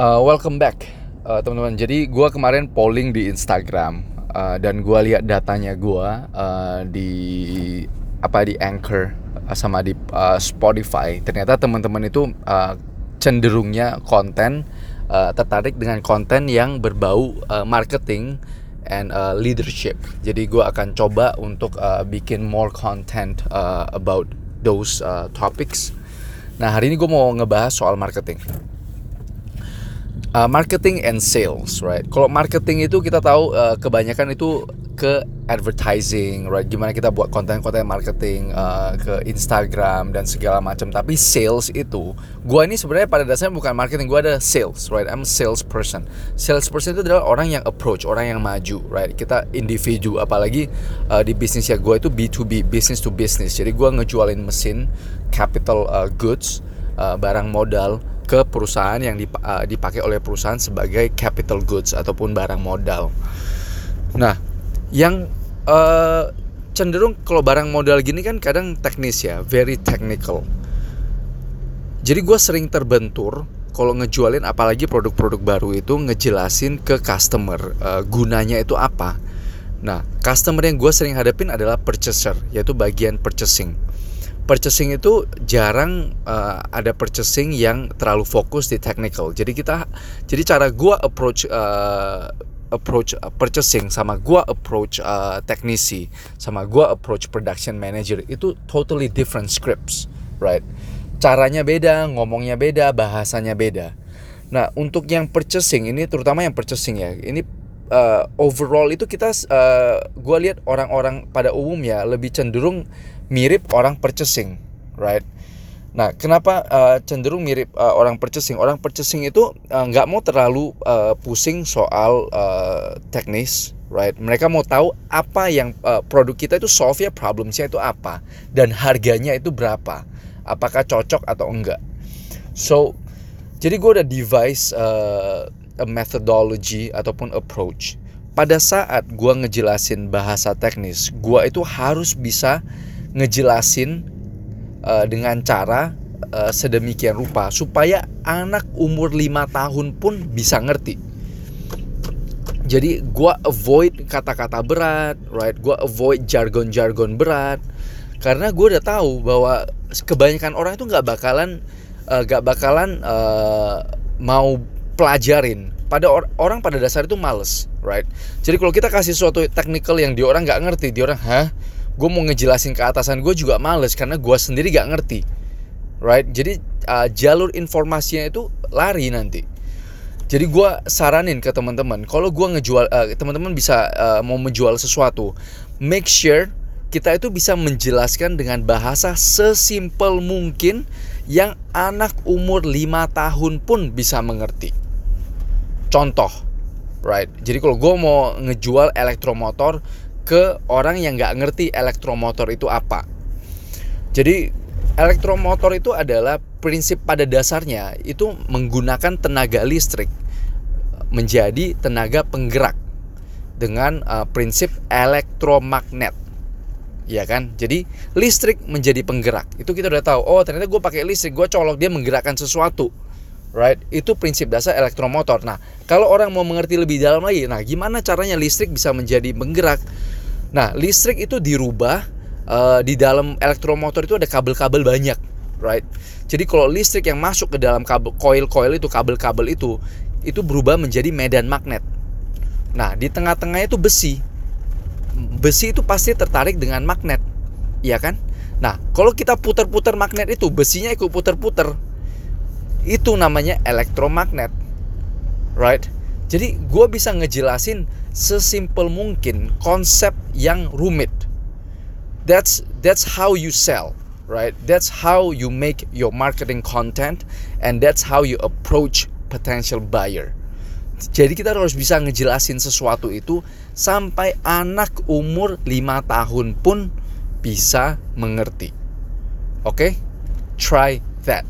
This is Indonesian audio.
Uh, welcome back uh, teman-teman. Jadi gue kemarin polling di Instagram uh, dan gue lihat datanya gue uh, di apa di Anchor sama di uh, Spotify. Ternyata teman-teman itu uh, cenderungnya konten uh, tertarik dengan konten yang berbau uh, marketing and uh, leadership. Jadi gue akan coba untuk uh, bikin more content uh, about those uh, topics. Nah hari ini gue mau ngebahas soal marketing uh, marketing and sales, right? Kalau marketing itu kita tahu uh, kebanyakan itu ke advertising, right? Gimana kita buat konten-konten marketing uh, ke Instagram dan segala macam. Tapi sales itu, gua ini sebenarnya pada dasarnya bukan marketing, gua ada sales, right? I'm a sales person. Sales person itu adalah orang yang approach, orang yang maju, right? Kita individu, apalagi uh, di bisnis ya gua itu B2B, business to business. Jadi gua ngejualin mesin, capital uh, goods, uh, barang modal ke perusahaan yang uh, dipakai oleh perusahaan sebagai capital goods ataupun barang modal. Nah, yang uh, cenderung kalau barang modal gini kan kadang teknis ya, very technical. Jadi gue sering terbentur kalau ngejualin apalagi produk-produk baru itu ngejelasin ke customer uh, gunanya itu apa. Nah, customer yang gue sering hadapin adalah purchaser, yaitu bagian purchasing purchasing itu jarang uh, ada purchasing yang terlalu fokus di technical. Jadi kita jadi cara gua approach uh, approach uh, purchasing sama gua approach uh, teknisi sama gua approach production manager itu totally different scripts, right? Caranya beda, ngomongnya beda, bahasanya beda. Nah, untuk yang purchasing ini terutama yang purchasing ya. Ini uh, overall itu kita uh, gua lihat orang-orang pada umumnya lebih cenderung mirip orang purchasing, right? Nah, kenapa uh, cenderung mirip uh, orang purchasing? Orang purchasing itu eh, nggak uh, mau terlalu uh, pusing soal uh, teknis, right? Mereka mau tahu apa yang uh, produk kita itu solve ya problemnya itu apa dan harganya itu berapa, apakah cocok atau enggak. So, jadi gue udah device uh, a methodology ataupun approach. Pada saat gue ngejelasin bahasa teknis, gue itu harus bisa ngejelasin uh, dengan cara uh, sedemikian rupa supaya anak umur 5 tahun pun bisa ngerti. Jadi gue avoid kata-kata berat, right? Gue avoid jargon-jargon berat karena gue udah tahu bahwa kebanyakan orang itu nggak bakalan uh, bakalan uh, mau pelajarin. Pada or orang pada dasar itu males, right? Jadi kalau kita kasih suatu technical yang di orang nggak ngerti, di orang, hah? gue mau ngejelasin ke atasan gue juga males karena gue sendiri gak ngerti right jadi uh, jalur informasinya itu lari nanti jadi gue saranin ke teman-teman kalau gue ngejual uh, teman-teman bisa uh, mau menjual sesuatu make sure kita itu bisa menjelaskan dengan bahasa sesimpel mungkin yang anak umur 5 tahun pun bisa mengerti contoh right? Jadi kalau gue mau ngejual elektromotor ke orang yang nggak ngerti elektromotor itu apa. Jadi elektromotor itu adalah prinsip pada dasarnya itu menggunakan tenaga listrik menjadi tenaga penggerak dengan uh, prinsip elektromagnet. Ya kan? Jadi listrik menjadi penggerak. Itu kita udah tahu oh ternyata gue pakai listrik gue colok dia menggerakkan sesuatu right itu prinsip dasar elektromotor nah kalau orang mau mengerti lebih dalam lagi nah gimana caranya listrik bisa menjadi penggerak Nah, listrik itu dirubah uh, di dalam elektromotor itu ada kabel-kabel banyak, right? Jadi kalau listrik yang masuk ke dalam kabel coil-coil itu kabel-kabel itu itu berubah menjadi medan magnet. Nah, di tengah-tengahnya itu besi. Besi itu pasti tertarik dengan magnet. Iya kan? Nah, kalau kita putar-putar magnet itu, besinya ikut putar-putar. Itu namanya elektromagnet. Right? Jadi gue bisa ngejelasin sesimpel mungkin konsep yang rumit. That's that's how you sell, right? That's how you make your marketing content and that's how you approach potential buyer. Jadi kita harus bisa ngejelasin sesuatu itu sampai anak umur 5 tahun pun bisa mengerti. Oke? Okay? Try that.